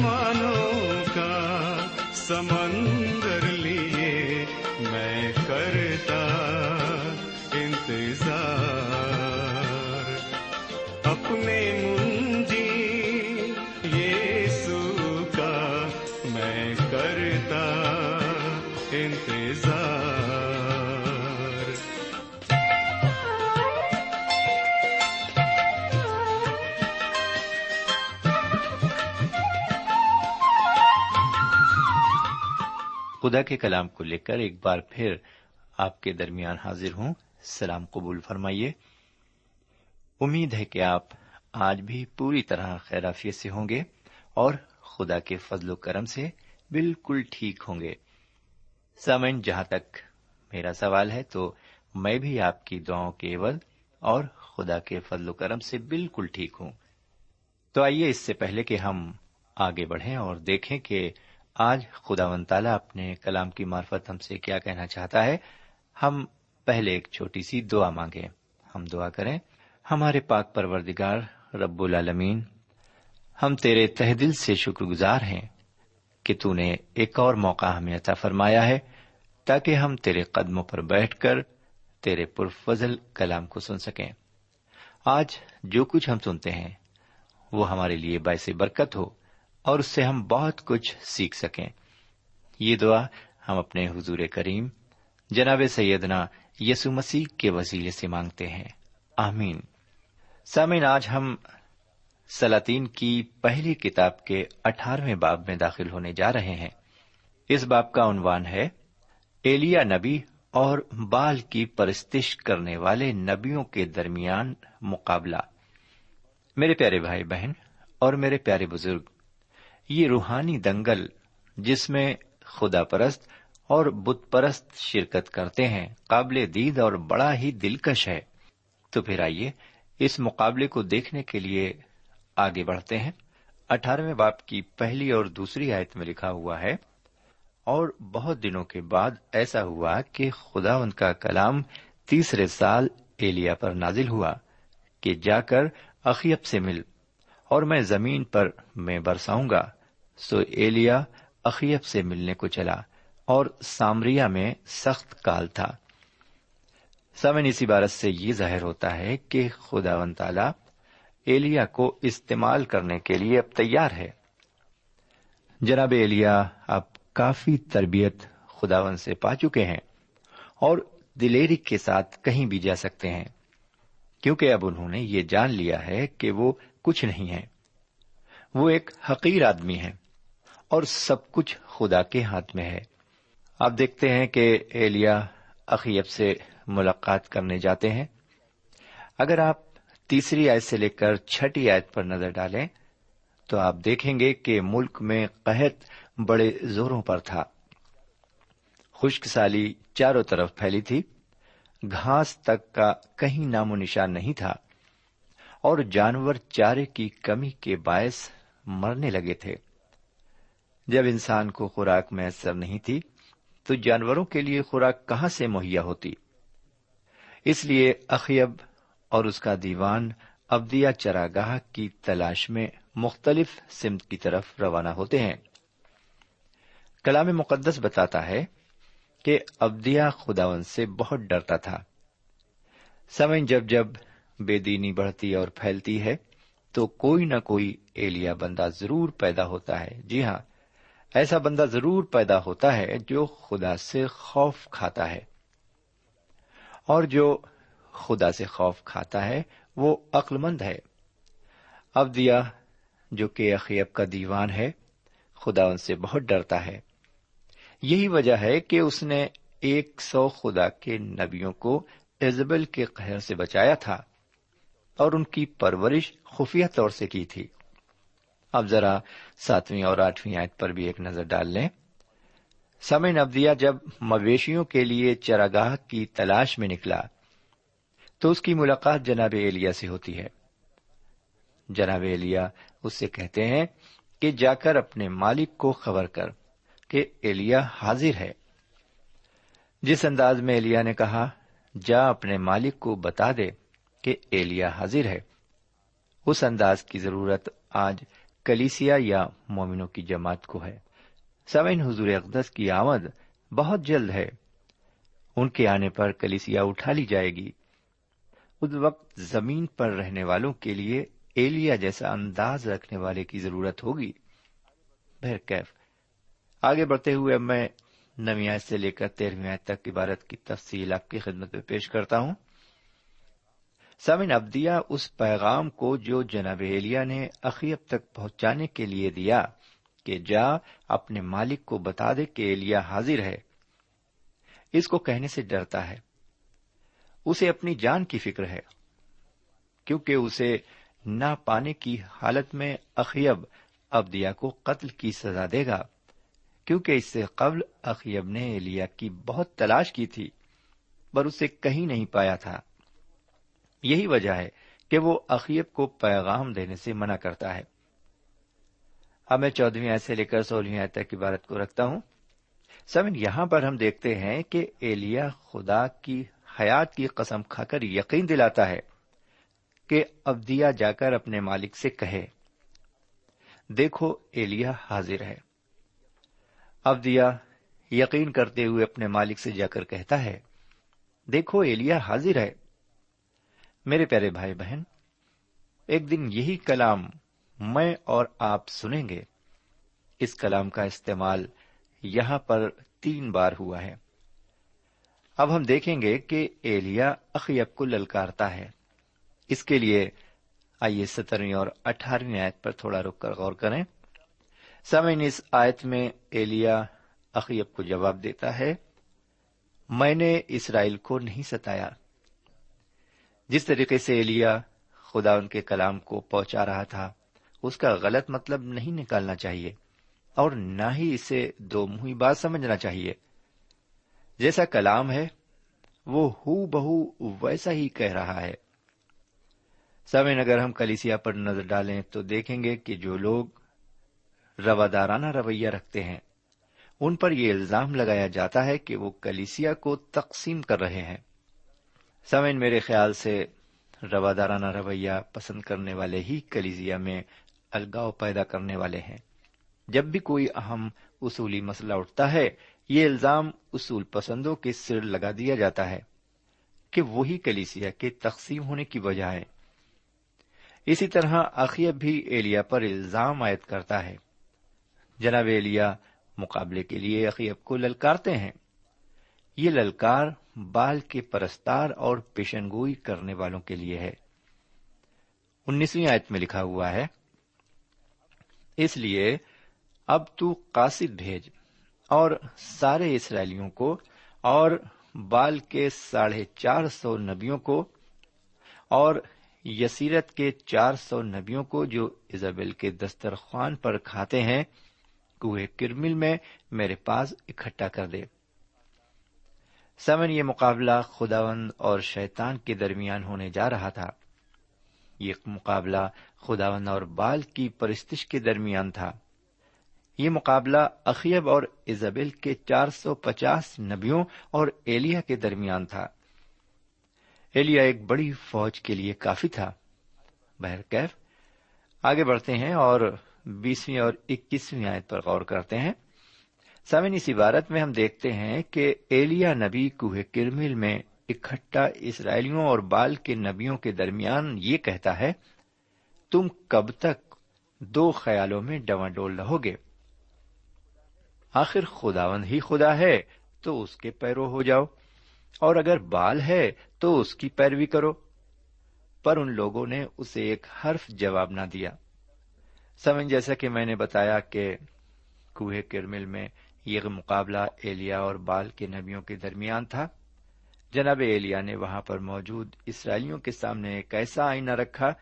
ارمانوں کا سمندر خدا کے کلام کو لے کر ایک بار پھر آپ کے درمیان حاضر ہوں۔ سلام قبول فرمائیے۔ امید ہے کہ آپ آج بھی پوری طرح خیرافیت سے ہوں گے اور خدا کے فضل و کرم سے بالکل ٹھیک ہوں گے۔ سامن جہاں تک میرا سوال ہے تو میں بھی آپ کی دعاؤں کے عوض اور خدا کے فضل و کرم سے بالکل ٹھیک ہوں۔ تو آئیے اس سے پہلے کہ ہم آگے بڑھیں اور دیکھیں کہ آج خدا و تعالیٰ اپنے کلام کی معرفت ہم سے کیا کہنا چاہتا ہے؟ ہم پہلے ایک چھوٹی سی دعا مانگیں۔ ہم دعا کریں، ہمارے پاک پروردگار رب العالمین، ہم تیرے تہ دل سے شکر گزار ہیں کہ تو نے ایک اور موقع ہمیں عطا فرمایا ہے، تاکہ ہم تیرے قدموں پر بیٹھ کر تیرے پرفضل کلام کو سن سکیں۔ آج جو کچھ ہم سنتے ہیں، وہ ہمارے لیے باعث برکت ہو۔ اور اس سے ہم بہت کچھ سیکھ سکیں۔ یہ دعا ہم اپنے حضور کریم جناب سیدنا یسو مسیح کے وسیلے سے مانگتے ہیں۔ آمین۔ سامعین، آج ہم سلاطین کی پہلی کتاب کے اٹھارہویں باب میں داخل ہونے جا رہے ہیں۔ اس باب کا عنوان ہے، ایلیا نبی اور بال کی پرستش کرنے والے نبیوں کے درمیان مقابلہ۔ میرے پیارے بھائی بہن اور میرے پیارے بزرگ یہ روحانی دنگل جس میں خدا پرست اور بت پرست شرکت کرتے ہیں، قابل دید اور بڑا ہی دلکش ہے۔ تو پھر آئیے اس مقابلے کو دیکھنے کے لیے آگے بڑھتے ہیں۔ اٹھارہویں باپ کی پہلی اور دوسری آیت میں لکھا ہوا ہے، اور بہت دنوں کے بعد ایسا ہوا کہ خدا ان کا کلام تیسرے سال ایلیا پر نازل ہوا کہ جا کر اخیب سے مل اور میں زمین پر میں برساؤں گا۔ سو ایلیا اخیب سے ملنے کو چلا اور سامریا میں سخت کال تھا۔ سمن اسی عبارت سے یہ ظاہر ہوتا ہے کہ خدا و تعالی ایلیا کو استعمال کرنے کے لیے اب تیار ہے۔ جناب ایلیا اب کافی تربیت خداون سے پا چکے ہیں اور دلیری کے ساتھ کہیں بھی جا سکتے ہیں، کیونکہ اب انہوں نے یہ جان لیا ہے کہ وہ کچھ نہیں ہے وہ ایک حقیر آدمی ہے اور سب کچھ خدا کے ہاتھ میں ہے۔ آپ دیکھتے ہیں کہ ایلیا اخیب سے ملاقات کرنے جاتے ہیں۔ اگر آپ تیسری آیت سے لے کر چھٹی آیت پر نظر ڈالیں، تو آپ دیکھیں گے کہ ملک میں قحط بڑے زوروں پر تھا۔ خشک سالی چاروں طرف پھیلی تھی۔ گھاس تک کا کہیں نام و نشان نہیں تھا۔ اور جانور چارے کی کمی کے باعث مرنے لگے تھے۔ جب انسان کو خوراک میسر نہیں تھی، تو جانوروں کے لیے خوراک کہاں سے مہیا ہوتی؟ اس لیے اخیب اور اس کا دیوان ابدیا چراگاہ کی تلاش میں مختلف سمت کی طرف روانہ ہوتے ہیں۔ کلام مقدس بتاتا ہے کہ ابدیا خداون سے بہت ڈرتا تھا۔ سمے جب جب بے دینی بڑھتی اور پھیلتی ہے، تو کوئی نہ کوئی ایلیا بندہ ضرور پیدا ہوتا ہے۔ جی ہاں ایسا بندہ ضرور پیدا ہوتا ہے جو خدا سے خوف کھاتا ہے۔ اور جو خدا سے خوف کھاتا ہے، وہ عقل مند ہے۔ اب دیا، جو کہ عقیب کا دیوان ہے، خدا ان سے بہت ڈرتا ہے۔ یہی وجہ ہے کہ اس نے ایک سو خدا کے نبیوں کو ایزبل کے قہر سے بچایا تھا اور ان کی پرورش خفیہ طور سے کی تھی۔ اب ذرا ساتویں اور آٹھویں آیت پر بھی ایک نظر ڈال لیں۔ سمے نبدیا جب مویشیوں کے لیے چراگاہ کی تلاش میں نکلا، تو اس کی ملاقات جناب ایلیا سے ہوتی ہے۔ جناب ایلیا اس سے کہتے ہیں کہ جا کر اپنے مالک کو خبر کر کہ ایلیا حاضر ہے۔ جس انداز میں ایلیا نے کہا، جا اپنے مالک کو بتا دے کہ ایلیا حاضر ہے۔ اس انداز کی ضرورت آج کلیسیا یا مومنوں کی جماعت کو ہے۔ سوئن حضور اقدس کی آمد بہت جلد ہے۔ ان کے آنے پر کلیسیا اٹھا لی جائے گی۔ اس وقت زمین پر رہنے والوں کے لیے ایلیا جیسا انداز رکھنے والے کی ضرورت ہوگی۔ بہرکیف آگے بڑھتے ہوئے اب میں نویں سے لے کر تیرہویں تک عبارت کی تفصیل آپ کی خدمت میں پیش کرتا ہوں۔ سمن ابدیا اس پیغام کو جو جناب ایلیا نے اخیب تک پہنچانے کے لیے دیا کہ جا اپنے مالک کو بتا دے کہ ایلیا حاضر ہے۔ اس کو کہنے سے ڈرتا ہے۔ اسے اپنی جان کی فکر ہے، کیونکہ اسے نہ پانے کی حالت میں اخیب ابدیا کو قتل کی سزا دے گا، کیونکہ اس سے قبل اخیب نے ایلیا کی بہت تلاش کی تھی، پر اسے کہیں نہیں پایا تھا۔ یہی وجہ ہے کہ وہ اخیب کو پیغام دینے سے منع کرتا ہے۔ اب میں چودہویں آیت سے لے کر سولہویں آیت تک عبارت کو رکھتا ہوں۔ سمن، یہاں پر ہم دیکھتے ہیں کہ ایلیا خدا کی حیات کی قسم کھا کر یقین دلاتا ہے کہ ابدیا جا کر اپنے مالک سے کہے، دیکھو ایلیا حاضر ہے۔ ابدیا یقین کرتے ہوئے اپنے مالک سے جا کر کہتا ہے، دیکھو ایلیا حاضر ہے۔ میرے پیارے بھائی بہن، ایک دن یہی کلام میں اور آپ سنیں گے۔ اس کلام کا استعمال یہاں پر تین بار ہوا ہے۔ اب ہم دیکھیں گے کہ ایلیا اخیب کو للکارتا ہے۔ اس کے لیے آئیے سترویں اور اٹھارہویں آیت پر تھوڑا رک کر غور کریں۔ سمعین اس آیت میں ایلیا اخیب کو جواب دیتا ہے، میں نے اسرائیل کو نہیں ستایا۔ جس طریقے سے ایلیا خدا ان کے کلام کو پہنچا رہا تھا، اس کا غلط مطلب نہیں نکالنا چاہیے اور نہ ہی اسے دو منہی بات سمجھنا چاہیے۔ جیسا کلام ہے، وہ ہو بہو ویسا ہی کہہ رہا ہے۔ سمے اگر ہم کلیسیا پر نظر ڈالیں تو دیکھیں گے کہ جو لوگ روادارانہ رویہ رکھتے ہیں، ان پر یہ الزام لگایا جاتا ہے کہ وہ کلیسیا کو تقسیم کر رہے ہیں۔ سمن میرے خیال سے روادارانہ رویہ پسند کرنے والے ہی کلیزیا میں الگاؤ پیدا کرنے والے ہیں۔ جب بھی کوئی اہم اصولی مسئلہ اٹھتا ہے، یہ الزام اصول پسندوں کے سر لگا دیا جاتا ہے کہ وہی کلیسیا کے تقسیم ہونے کی وجہ ہے۔ اسی طرح عقیب بھی ایلیا پر الزام عائد کرتا ہے۔ جناب ایلیا مقابلے کے لیے عقیب کو للکارتے ہیں۔ یہ للکار بال کے پرستار اور پیشن گوئی کرنے والوں کے لیے ہے۔ انیسویں آیت میں لکھا ہوا ہے، اس لیے اب تو قاصد بھیج اور سارے اسرائیلیوں کو اور بال کے ساڑھے چار سو نبیوں کو اور یسیرت کے چار سو نبیوں کو جو ایزابل کے دسترخوان پر کھاتے ہیں، کوہ کرمل میں میرے پاس اکٹھا کر دے۔ سمن یہ مقابلہ خداوند اور شیطان کے درمیان ہونے جا رہا تھا۔ یہ مقابلہ خداوند اور بال کی پرستش کے درمیان تھا۔ یہ مقابلہ اخیب اور ایزابل کے چار سو پچاس نبیوں اور ایلیا کے درمیان تھا۔ ایلیا ایک بڑی فوج کے لیے کافی تھا۔ بہرکیف آگے بڑھتے ہیں اور بیسویں اور اکیسویں آیت پر غور کرتے ہیں۔ سمن اس عبارت میں ہم دیکھتے ہیں کہ ایلیا نبی کوہ کرمل میں اکٹھا اسرائیلیوں اور بال کے نبیوں کے درمیان یہ کہتا ہے، تم کب تک دو خیالوں میں ڈواں ڈول رہو گے؟ آخر خداوند ہی خدا ہے، تو اس کے پیرو ہو جاؤ، اور اگر بال ہے تو اس کی پیروی کرو۔ پر ان لوگوں نے اسے ایک حرف جواب نہ دیا۔ سمن جیسا کہ میں نے بتایا کہ کوہ کرمل میں یہ مقابلہ ایلیا اور بال کے نبیوں کے درمیان تھا۔ جناب ایلیا نے وہاں پر موجود اسرائیلیوں کے سامنے ایک ایسا آئینہ رکھا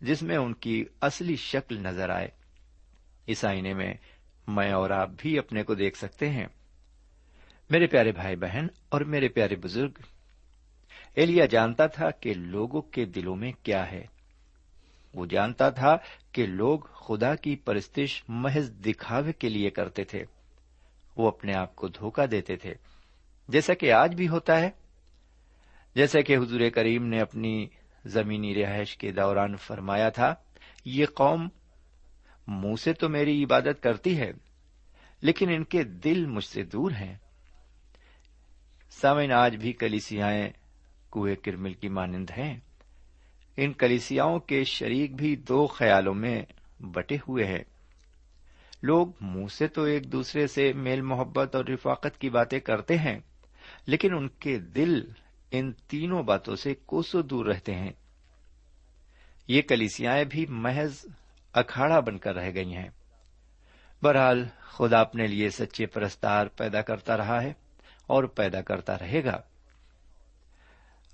جس میں ان کی اصلی شکل نظر آئے۔ اس آئینے میں میں اور آپ بھی اپنے کو دیکھ سکتے ہیں۔ میرے پیارے بھائی بہن اور میرے پیارے بزرگ، ایلیا جانتا تھا کہ لوگوں کے دلوں میں کیا ہے۔ وہ جانتا تھا کہ لوگ خدا کی پرستش محض دکھاوے کے لیے کرتے تھے۔ وہ اپنے آپ کو دھوکہ دیتے تھے۔ جیسا کہ آج بھی ہوتا ہے، جیسا کہ حضور کریم نے اپنی زمینی رہائش کے دوران فرمایا تھا، یہ قوم منہ سے تو میری عبادت کرتی ہے، لیکن ان کے دل مجھ سے دور ہیں۔ سامن آج بھی کلیسیاں کوہ کرمل کی مانند ہیں۔ ان کلیسیاں کے شریک بھی دو خیالوں میں بٹے ہوئے ہیں۔ لوگ منہ سے تو ایک دوسرے سے میل محبت اور رفاقت کی باتیں کرتے ہیں، لیکن ان کے دل ان تینوں باتوں سے کوسو دور رہتے ہیں۔ یہ کلیسیاں بھی محض اکھاڑا بن کر رہ گئی ہیں۔ بہرحال، خدا اپنے لیے سچے پرستار پیدا کرتا رہا ہے اور پیدا کرتا رہے گا۔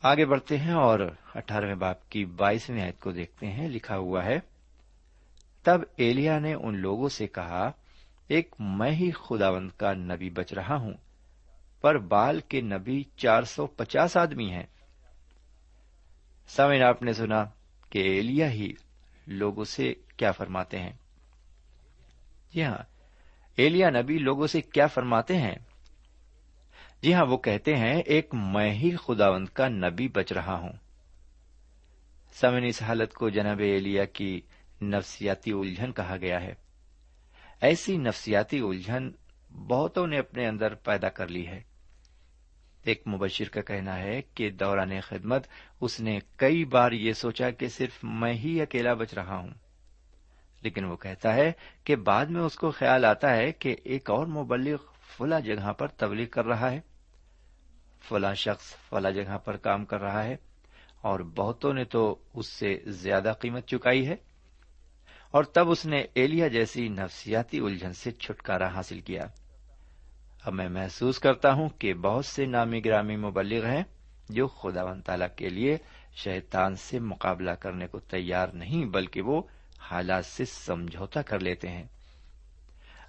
آگے بڑھتے ہیں اور اٹھارہویں باپ کی بائیسویں آیت کو دیکھتے ہیں، لکھا ہوا ہے تب ایلیا نے ان لوگوں سے کہا، ایک میں ہی خداوند کا نبی بچ رہا ہوں، پر بال کے نبی چار سو پچاس آدمی ہیں۔ سمین آپ نے سنا کہ ایلیا ہی لوگوں سے کیا فرماتے ہیں۔ جی ہاں ایلیا نبی لوگوں سے کیا فرماتے ہیں؟ جی ہاں وہ کہتے ہیں، ایک میں ہی خداوند کا نبی بچ رہا ہوں۔ سمن اس حالت کو جناب ایلیا کی نفسیاتی الجھن کہا گیا ہے۔ ایسی نفسیاتی الجھن بہتوں نے اپنے اندر پیدا کر لی ہے۔ ایک مبشر کا کہنا ہے کہ دوران خدمت اس نے کئی بار یہ سوچا کہ صرف میں ہی اکیلا بچ رہا ہوں۔ لیکن وہ کہتا ہے کہ بعد میں اس کو خیال آتا ہے کہ ایک اور مبلغ فلا جگہ پر تبلیغ کر رہا ہے۔ فلاں شخص فلا جگہ پر کام کر رہا ہے اور بہتوں نے تو اس سے زیادہ قیمت چکائی ہے۔ اور تب اس نے ایلیا جیسی نفسیاتی الجھن سے چھٹکارا حاصل کیا۔ اب میں محسوس کرتا ہوں کہ بہت سے نامی گرامی مبلغ ہیں جو خدا و تعالی کے لیے شیطان سے مقابلہ کرنے کو تیار نہیں، بلکہ وہ حالات سے سمجھوتا کر لیتے ہیں۔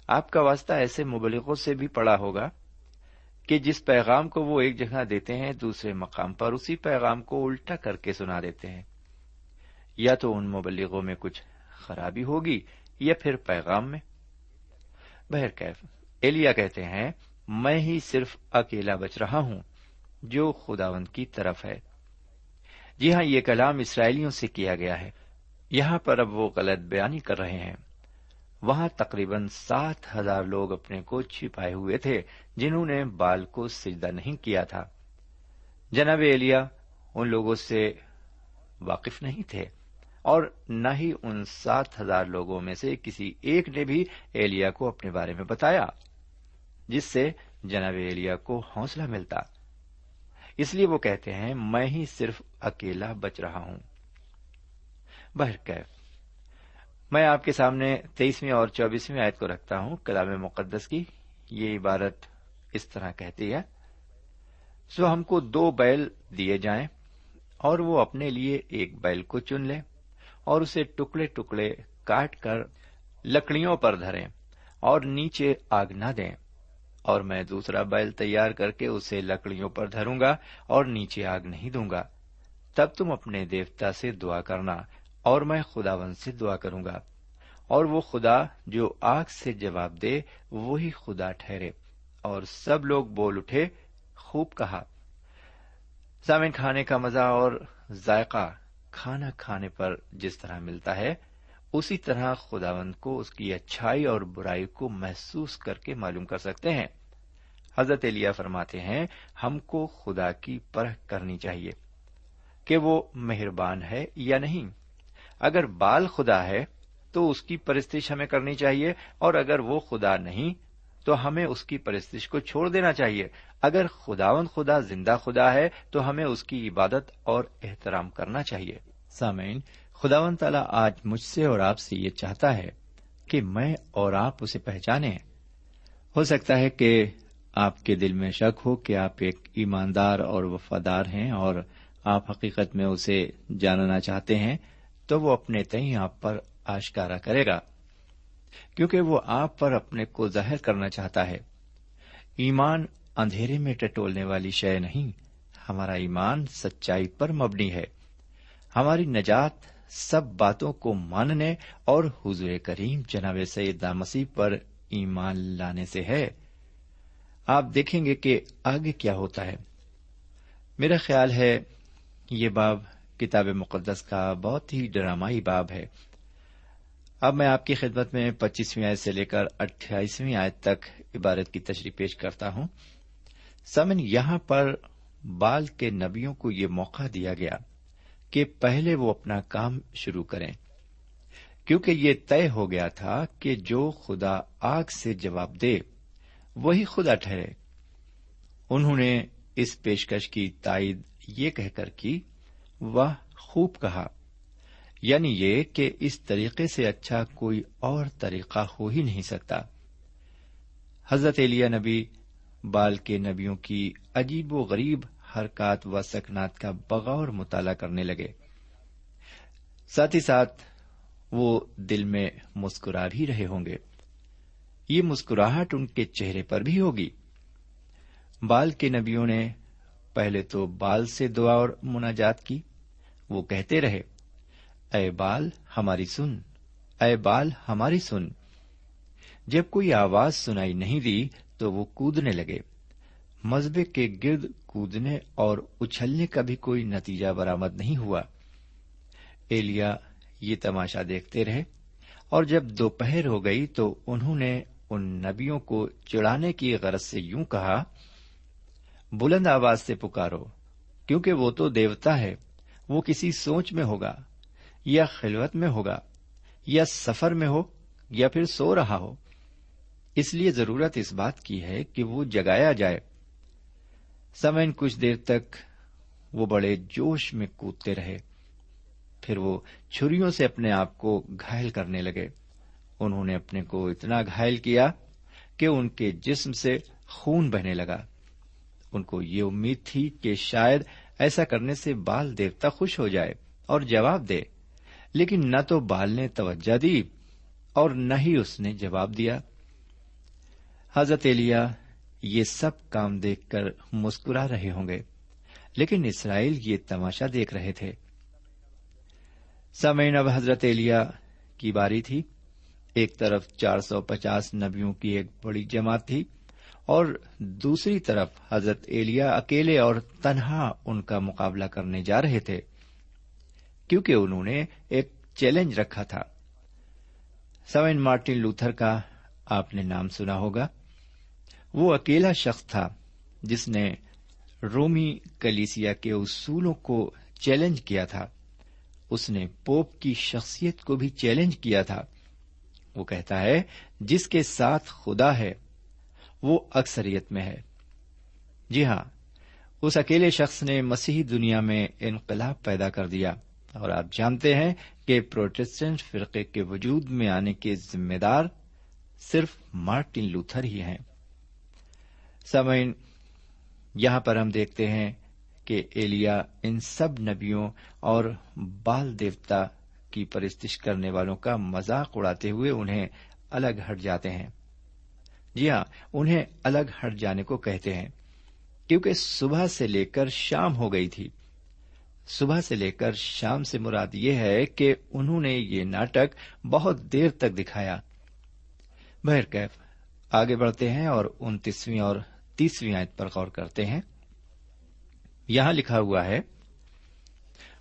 آپ کا واسطہ ایسے مبلغوں سے بھی پڑا ہوگا کہ جس پیغام کو وہ ایک جگہ دیتے ہیں، دوسرے مقام پر اسی پیغام کو الٹا کر کے سنا دیتے ہیں۔ یا تو ان مبلغوں میں کچھ خرابی ہوگی یا پھر پیغام میں؟ بہرکیف ایلیا کہتے ہیں، میں ہی صرف اکیلا بچ رہا ہوں، جو خداوند کی طرف ہے۔ جی ہاں یہ کلام اسرائیلیوں سے کیا گیا ہے۔ یہاں پر اب وہ غلط بیانی کر رہے ہیں۔ وہاں تقریباً سات ہزار لوگ اپنے کو چھپائے ہوئے تھے، جنہوں نے بال کو سجدہ نہیں کیا تھا۔ جناب ایلیا، ان لوگوں سے واقف نہیں تھے۔ اور نہ ہی ان سات ہزار لوگوں میں سے کسی ایک نے بھی ایلیا کو اپنے بارے میں بتایا، جس سے جناب ایلیا کو حوصلہ ملتا۔ اس لیے وہ کہتے ہیں، میں ہی صرف اکیلا بچ رہا ہوں۔ بہرکیف میں آپ کے سامنے تیئیسویں اور چوبیسویں آیت کو رکھتا ہوں، کلام مقدس کی یہ عبارت اس طرح کہتی ہے، سو ہم کو دو بیل دیے جائیں اور وہ اپنے لیے ایک بیل کو چن لیں۔ اور اسے ٹکڑے ٹکڑے کاٹ کر لکڑیوں پر دھریں اور نیچے آگ نہ دیں اور میں دوسرا بیل تیار کر کے اسے لکڑیوں پر دھروں گا اور نیچے آگ نہیں دوں گا۔ تب تم اپنے دیوتا سے دعا کرنا اور میں خداون سے دعا کروں گا۔ اور وہ خدا جو آگ سے جواب دے، وہی خدا ٹھہرے۔ اور سب لوگ بول اٹھے، خوب کہا۔ سامن کھانے کا مزہ اور ذائقہ۔ کھانا کھانے پر جس طرح ملتا ہے، اسی طرح خداوند کو اس کی اچھائی اور برائی کو محسوس کر کے معلوم کر سکتے ہیں۔ حضرت علیہ فرماتے ہیں، ہم کو خدا کی پرہ کرنی چاہیے کہ وہ مہربان ہے یا نہیں۔ اگر بال خدا ہے تو اس کی پرستش ہمیں کرنی چاہیے، اور اگر وہ خدا نہیں تو ہمیں اس کی پرستش کو چھوڑ دینا چاہیے۔ اگر خداون خدا زندہ خدا ہے تو ہمیں اس کی عبادت اور احترام کرنا چاہیے۔ سامعین خداون تعالیٰ آج مجھ سے اور آپ سے یہ چاہتا ہے کہ میں اور آپ اسے پہچانے ہو سکتا ہے کہ آپ کے دل میں شک ہو کہ آپ ایک ایماندار اور وفادار ہیں اور آپ حقیقت میں اسے جاننا چاہتے ہیں، تو وہ اپنے تئیں آپ پر آشکارا کرے گا۔ کیونکہ وہ آپ پر اپنے کو ظاہر کرنا چاہتا ہے۔ ایمان اندھیرے میں ٹٹولنے والی شے نہیں، ہمارا ایمان سچائی پر مبنی ہے۔ ہماری نجات سب باتوں کو ماننے اور حضور کریم جناب سید مسیح پر ایمان لانے سے ہے۔ آپ دیکھیں گے کہ آگے کیا ہوتا ہے۔ میرا خیال ہے یہ باب کتاب مقدس کا بہت ہی ڈرامائی باب ہے۔ اب میں آپ کی خدمت میں پچیسویں آیت سے لے کر اٹھائیسویں آیت تک عبارت کی تشریح پیش کرتا ہوں۔ سمن یہاں پر بال کے نبیوں کو یہ موقع دیا گیا کہ پہلے وہ اپنا کام شروع کریں۔ کیونکہ یہ طے ہو گیا تھا کہ جو خدا آگ سے جواب دے، وہی خدا ٹھہرے۔ انہوں نے اس پیشکش کی تائید یہ کہہ کر کی وہ خوب کہا۔ یعنی یہ کہ اس طریقے سے اچھا کوئی اور طریقہ ہو ہی نہیں سکتا۔ حضرت علیہ نبی بال کے نبیوں کی عجیب و غریب حرکات و سکنات کا بغور مطالعہ کرنے لگے۔ ساتھ ہی ساتھ وہ دل میں مسکرا بھی رہے ہوں گے۔ یہ مسکراہٹ ان کے چہرے پر بھی ہوگی۔ بال کے نبیوں نے پہلے تو بال سے دعا اور مناجات کی۔ وہ کہتے رہے، اے بال ہماری سن، اے بال ہماری سن۔ جب کوئی آواز سنائی نہیں دی تو وہ کودنے لگے۔ مذبے کے گرد کودنے اور اچھلنے کا بھی کوئی نتیجہ برامد نہیں ہوا۔ ایلیا یہ تماشا دیکھتے رہے اور جب دوپہر ہو گئی تو انہوں نے ان نبیوں کو چڑھانے کی غرض سے یوں کہا، بلند آواز سے پکارو، کیونکہ وہ تو دیوتا ہے، وہ کسی سوچ میں ہوگا، یا خلوت میں ہوگا، یا سفر میں ہو، یا پھر سو رہا ہو۔ اس لیے ضرورت اس بات کی ہے کہ وہ جگایا جائے۔ سمین کچھ دیر تک وہ بڑے جوش میں کودتے رہے۔ پھر وہ چھریوں سے اپنے آپ کو گھائل کرنے لگے۔ انہوں نے اپنے کو اتنا گھائل کیا کہ ان کے جسم سے خون بہنے لگا۔ ان کو یہ امید تھی کہ شاید ایسا کرنے سے بال دیوتا خوش ہو جائے اور جواب دے، لیکن نہ تو بال نے توجہ دی اور نہ ہی اس نے جواب دیا۔ حضرت ایلیا یہ سب کام دیکھ کر مسکرا رہے ہوں گے، لیکن اسرائیل یہ تماشا دیکھ رہے تھے۔ سمعین اب حضرت ایلیا کی باری تھی۔ ایک طرف چار سو پچاس نبیوں کی ایک بڑی جماعت تھی اور دوسری طرف حضرت ایلیا اکیلے اور تنہا ان کا مقابلہ کرنے جا رہے تھے، کیونکہ انہوں نے ایک چیلنج رکھا تھا۔ سوین مارٹن لوتھر کا آپ نے نام سنا ہوگا۔ وہ اکیلا شخص تھا جس نے رومی کلیسیا کے اصولوں کو چیلنج کیا تھا۔ اس نے پوپ کی شخصیت کو بھی چیلنج کیا تھا۔ وہ کہتا ہے، جس کے ساتھ خدا ہے، وہ اکثریت میں ہے۔ جی ہاں اس اکیلے شخص نے مسیحی دنیا میں انقلاب پیدا کر دیا۔ اور آپ جانتے ہیں کہ پروٹیسٹنٹ فرقے کے وجود میں آنے کے ذمہ دار صرف مارٹن لوتھر ہی ہیں۔ سمعین یہاں پر ہم دیکھتے ہیں کہ ایلیا ان سب نبیوں اور بال دیوتا کی پرستش کرنے والوں کا مذاق اڑاتے ہوئے انہیں الگ ہٹ جاتے ہیں۔ جی ہاں انہیں الگ ہٹ جانے کو کہتے ہیں، کیونکہ صبح سے لے کر شام ہو گئی تھی۔ صبح سے لے کر شام سے مراد یہ ہے کہ انہوں نے یہ ناٹک بہت دیر تک دکھایا۔ بہرکیف، آگے بڑھتے ہیں اور انتیسویں اور تیسویں آیت پر غور کرتے ہیں۔ یہاں لکھا ہوا ہے،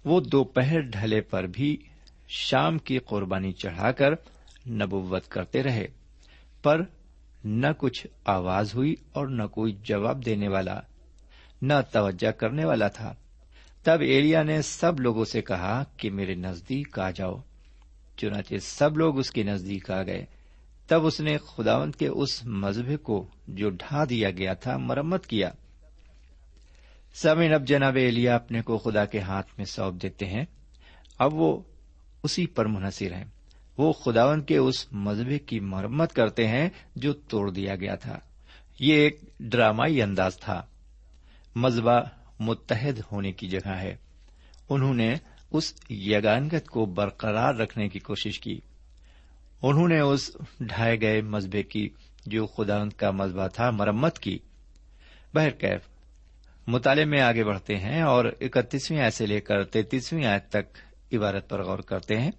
وہ دوپہر ڈھلے پر بھی شام کی قربانی چڑھا کر نبوت کرتے رہے، پر نہ کچھ آواز ہوئی اور نہ کوئی جواب دینے والا، نہ توجہ کرنے والا تھا۔ تب ایلیا نے سب لوگوں سے کہا کہ میرے نزدیک آ جاؤ، چنانچہ سب لوگ اس کے نزدیک آ گئے۔ تب اس نے خداوند کے اس مذہب کو جو ڈھا دیا گیا تھا، مرمت کیا۔ سمین اب جناب ایلیا اپنے کو خدا کے ہاتھ میں سونپ دیتے ہیں۔ اب وہ اسی پر منحصر ہیں۔ وہ خداون کے اس مذہبے کی مرمت کرتے ہیں جو توڑ دیا گیا تھا۔ یہ ایک ڈرامائی انداز تھا۔ مذہبہ متحد ہونے کی جگہ ہے۔ انہوں نے اس یگانگت کو برقرار رکھنے کی کوشش کی۔ انہوں نے اس ڈھائے گئے مذہبے کی جو خدا کا مذہبہ تھا مرمت کی۔ بہرکیف مطالعے میں آگے بڑھتے ہیں اور اکتیسویں آیت سے لے کر تینتیسویں آیت تک عبارت پر غور کرتے ہیں۔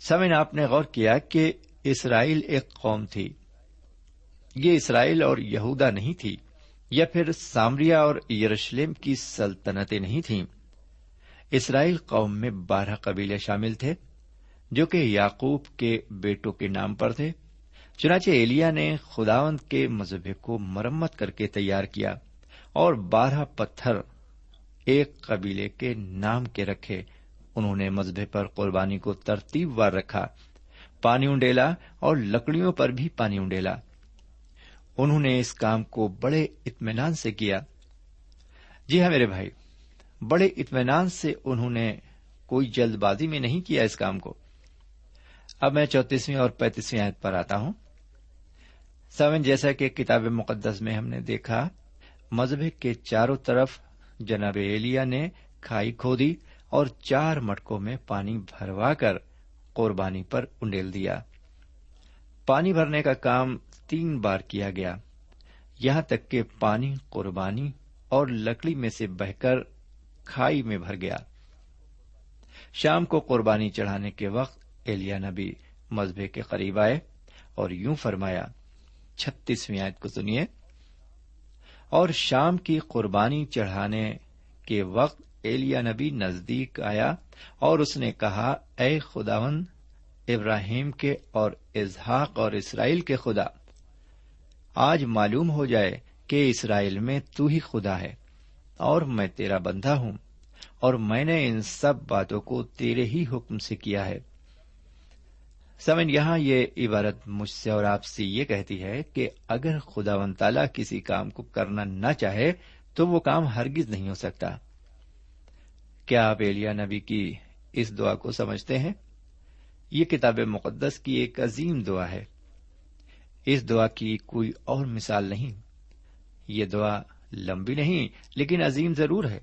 سمن آپ نے غور کیا کہ اسرائیل ایک قوم تھی۔ یہ اسرائیل اور یہودا نہیں تھی، یا پھر سامریا اور یروشلم کی سلطنتیں نہیں تھیں۔ اسرائیل قوم میں بارہ قبیلے شامل تھے۔ جو کہ یعقوب کے بیٹوں کے نام پر تھے، چنانچہ ایلیا نے خداوند کے مذہبے کو مرمت کر کے تیار کیا اور بارہ پتھر ایک قبیلے کے نام کے رکھے۔ انہوں نے مذہبے پر قربانی کو ترتیب وار رکھا، پانی انڈیلا اور لکڑیوں پر بھی پانی انڈیلا انہوں نے اس کام کو بڑے اطمینان سے کیا۔ جی ہاں میرے بھائی، بڑے اطمینان سے انہوں نے کوئی جلد بازی میں نہیں کیا اس کام کو۔ اب میں چوتیسویں اور پینتیسویں آیت پر آتا ہوں۔ سیون جیسا کہ کتاب مقدس میں ہم نے دیکھا، مذہب کے چاروں طرف جناب ایلیا نے کھائی کھودی اور چار مٹکوں میں پانی بھروا کر قربانی پر انڈیل دیا۔ پانی بھرنے کا کام تین بار کیا گیا۔ یہاں تک کہ پانی قربانی اور لکڑی میں سے بہ کر کھائی میں بھر گیا۔ شام کو قربانی چڑھانے کے وقت ایلیا نبی مذہبے کے قریب آئے اور یوں فرمایا، چھتیسویں آیت کو سنیے۔ اور شام کی قربانی چڑھانے کے وقت ایلیا نبی نزدیک آیا اور اس نے کہا، اے خداون ابراہیم کے اور اظہاق اور اسرائیل کے خدا، آج معلوم ہو جائے کہ اسرائیل میں تو ہی خدا ہے اور میں تیرا بندہ ہوں اور میں نے ان سب باتوں کو تیرے ہی حکم سے کیا ہے۔ سمن، یہاں یہ عبارت مجھ سے اور آپ سے یہ کہتی ہے کہ اگر خدا و تعالی کسی کام کو کرنا نہ چاہے تو وہ کام ہرگز نہیں ہو سکتا۔ کیا آپ ایلیا نبی کی اس دعا کو سمجھتے ہیں؟ یہ کتاب مقدس کی ایک عظیم دعا ہے۔ اس دعا کی کوئی اور مثال نہیں۔ یہ دعا لمبی نہیں، لیکن عظیم ضرور ہے۔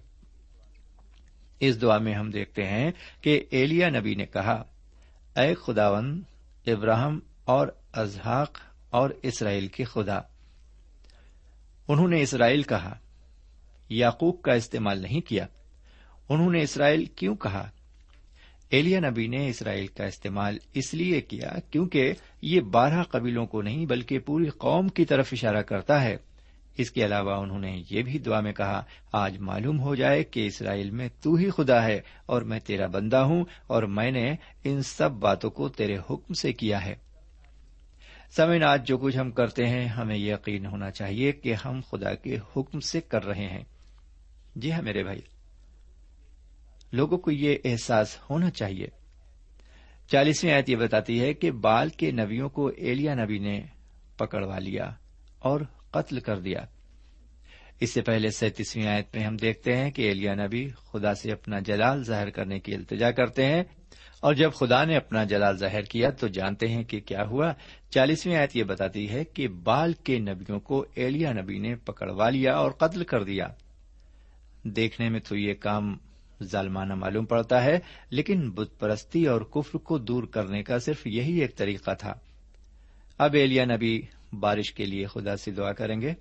اس دعا میں ہم دیکھتے ہیں کہ ایلیا نبی نے کہا اے خداون ابراہم اور ازحاق اور اسرائیل کے خدا۔ انہوں نے اسرائیل کہا، یعقوب کا استعمال نہیں کیا۔ انہوں نے اسرائیل کیوں کہا؟ ایلیا نبی نے اسرائیل کا استعمال اس لیے کیا کیونکہ یہ بارہ قبیلوں کو نہیں بلکہ پوری قوم کی طرف اشارہ کرتا ہے۔ اس کے علاوہ انہوں نے یہ بھی دعا میں کہا، آج معلوم ہو جائے کہ اسرائیل میں تو ہی خدا ہے اور میں تیرا بندہ ہوں اور میں نے ان سب باتوں کو تیرے حکم سے کیا ہے۔ سمن آج جو کچھ ہم کرتے ہیں، ہمیں یقین ہونا چاہیے کہ ہم خدا کے حکم سے کر رہے ہیں۔ جی ہاں میرے بھائی، لوگوں کو یہ احساس ہونا چاہیے۔ چالیسویں آیت یہ بتاتی ہے کہ بال کے نبیوں کو ایلیا نبی نے پکڑوا لیا اور قتل کر دیا۔ اس سے پہلے سینتیسویں آیت میں ہم دیکھتے ہیں کہ ایلیا نبی خدا سے اپنا جلال ظاہر کرنے کی التجا کرتے ہیں۔ اور جب خدا نے اپنا جلال ظاہر کیا تو جانتے ہیں کہ کیا ہوا۔ چالیسویں آیت یہ بتاتی ہے کہ بال کے نبیوں کو ایلیا نبی نے پکڑوا لیا اور قتل کر دیا۔ دیکھنے میں تو یہ کام ظالمانہ معلوم پڑتا ہے، لیکن بت پرستی اور کفر کو دور کرنے کا صرف یہی ایک طریقہ تھا۔ اب ایلیا نبی بارش کے لیے خدا سے دعا کریں گے۔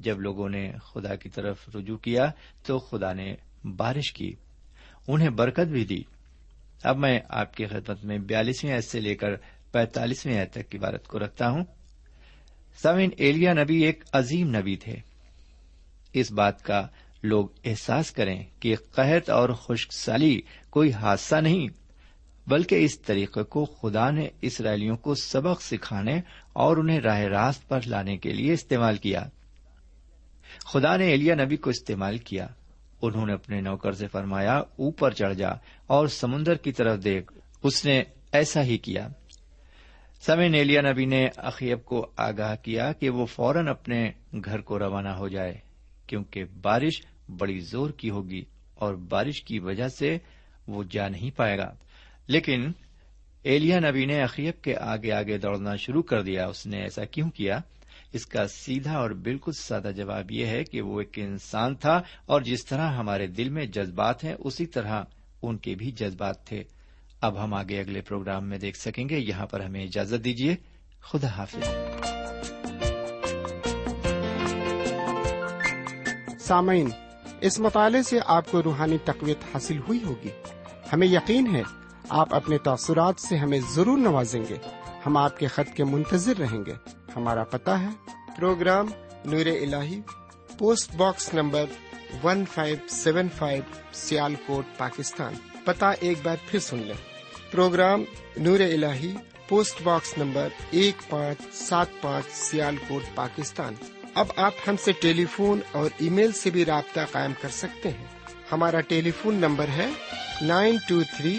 جب لوگوں نے خدا کی طرف رجوع کیا تو خدا نے بارش کی، انہیں برکت بھی دی۔ اب میں آپ کی خدمت میں بیالیسویں عید سے لے کر پینتالیسویں عید تک کی بارت کو رکھتا ہوں۔ سمین ایلیا نبی ایک عظیم نبی تھے۔ اس بات کا لوگ احساس کریں کہ قحط اور خشک سالی کوئی حادثہ نہیں۔ بلکہ اس طریقے کو خدا نے اسرائیلیوں کو سبق سکھانے اور انہیں راہ راست پر لانے کے لیے استعمال کیا۔ خدا نے ایلیا نبی کو استعمال کیا۔ انہوں نے اپنے نوکر سے فرمایا، اوپر چڑھ جا اور سمندر کی طرف دیکھ۔ اس نے ایسا ہی کیا۔ سمے نیلیا نبی نے اخیب کو آگاہ کیا کہ وہ فوراً اپنے گھر کو روانہ ہو جائے، کیونکہ بارش بڑی زور کی ہوگی اور بارش کی وجہ سے وہ جا نہیں پائے گا۔ لیکن ایلیا نبی نے اخیب کے آگے آگے دوڑنا شروع کر دیا، اس نے ایسا کیوں کیا؟ اس کا سیدھا اور بالکل سادہ جواب یہ ہے کہ وہ ایک انسان تھا اور جس طرح ہمارے دل میں جذبات ہیں، اسی طرح ان کے بھی جذبات تھے۔ اب ہم آگے اگلے پروگرام میں دیکھ سکیں گے، یہاں پر ہمیں اجازت دیجیے خدا حافظ۔ سامعین، اس مطالعے سے آپ کو روحانی تقویت حاصل ہوئی ہوگی۔ ہمیں یقین ہے آپ اپنے تاثرات سے ہمیں ضرور نوازیں گے۔ ہم آپ کے خط کے منتظر رہیں گے۔ ہمارا پتا ہے۔ پروگرام نور ال post box number one five seven five Sialkot Pakistan. پتا ایک بار پھر سن لیں۔ پروگرام نور ال پوسٹ باکس نمبر ایک پانچ سات پانچ سیال کوٹ پاکستان۔ اب آپ ہم سے ٹیلی فون اور ای میل سے بھی رابطہ قائم کر سکتے ہیں۔ ہمارا ٹیلی فون نمبر ہے nine two three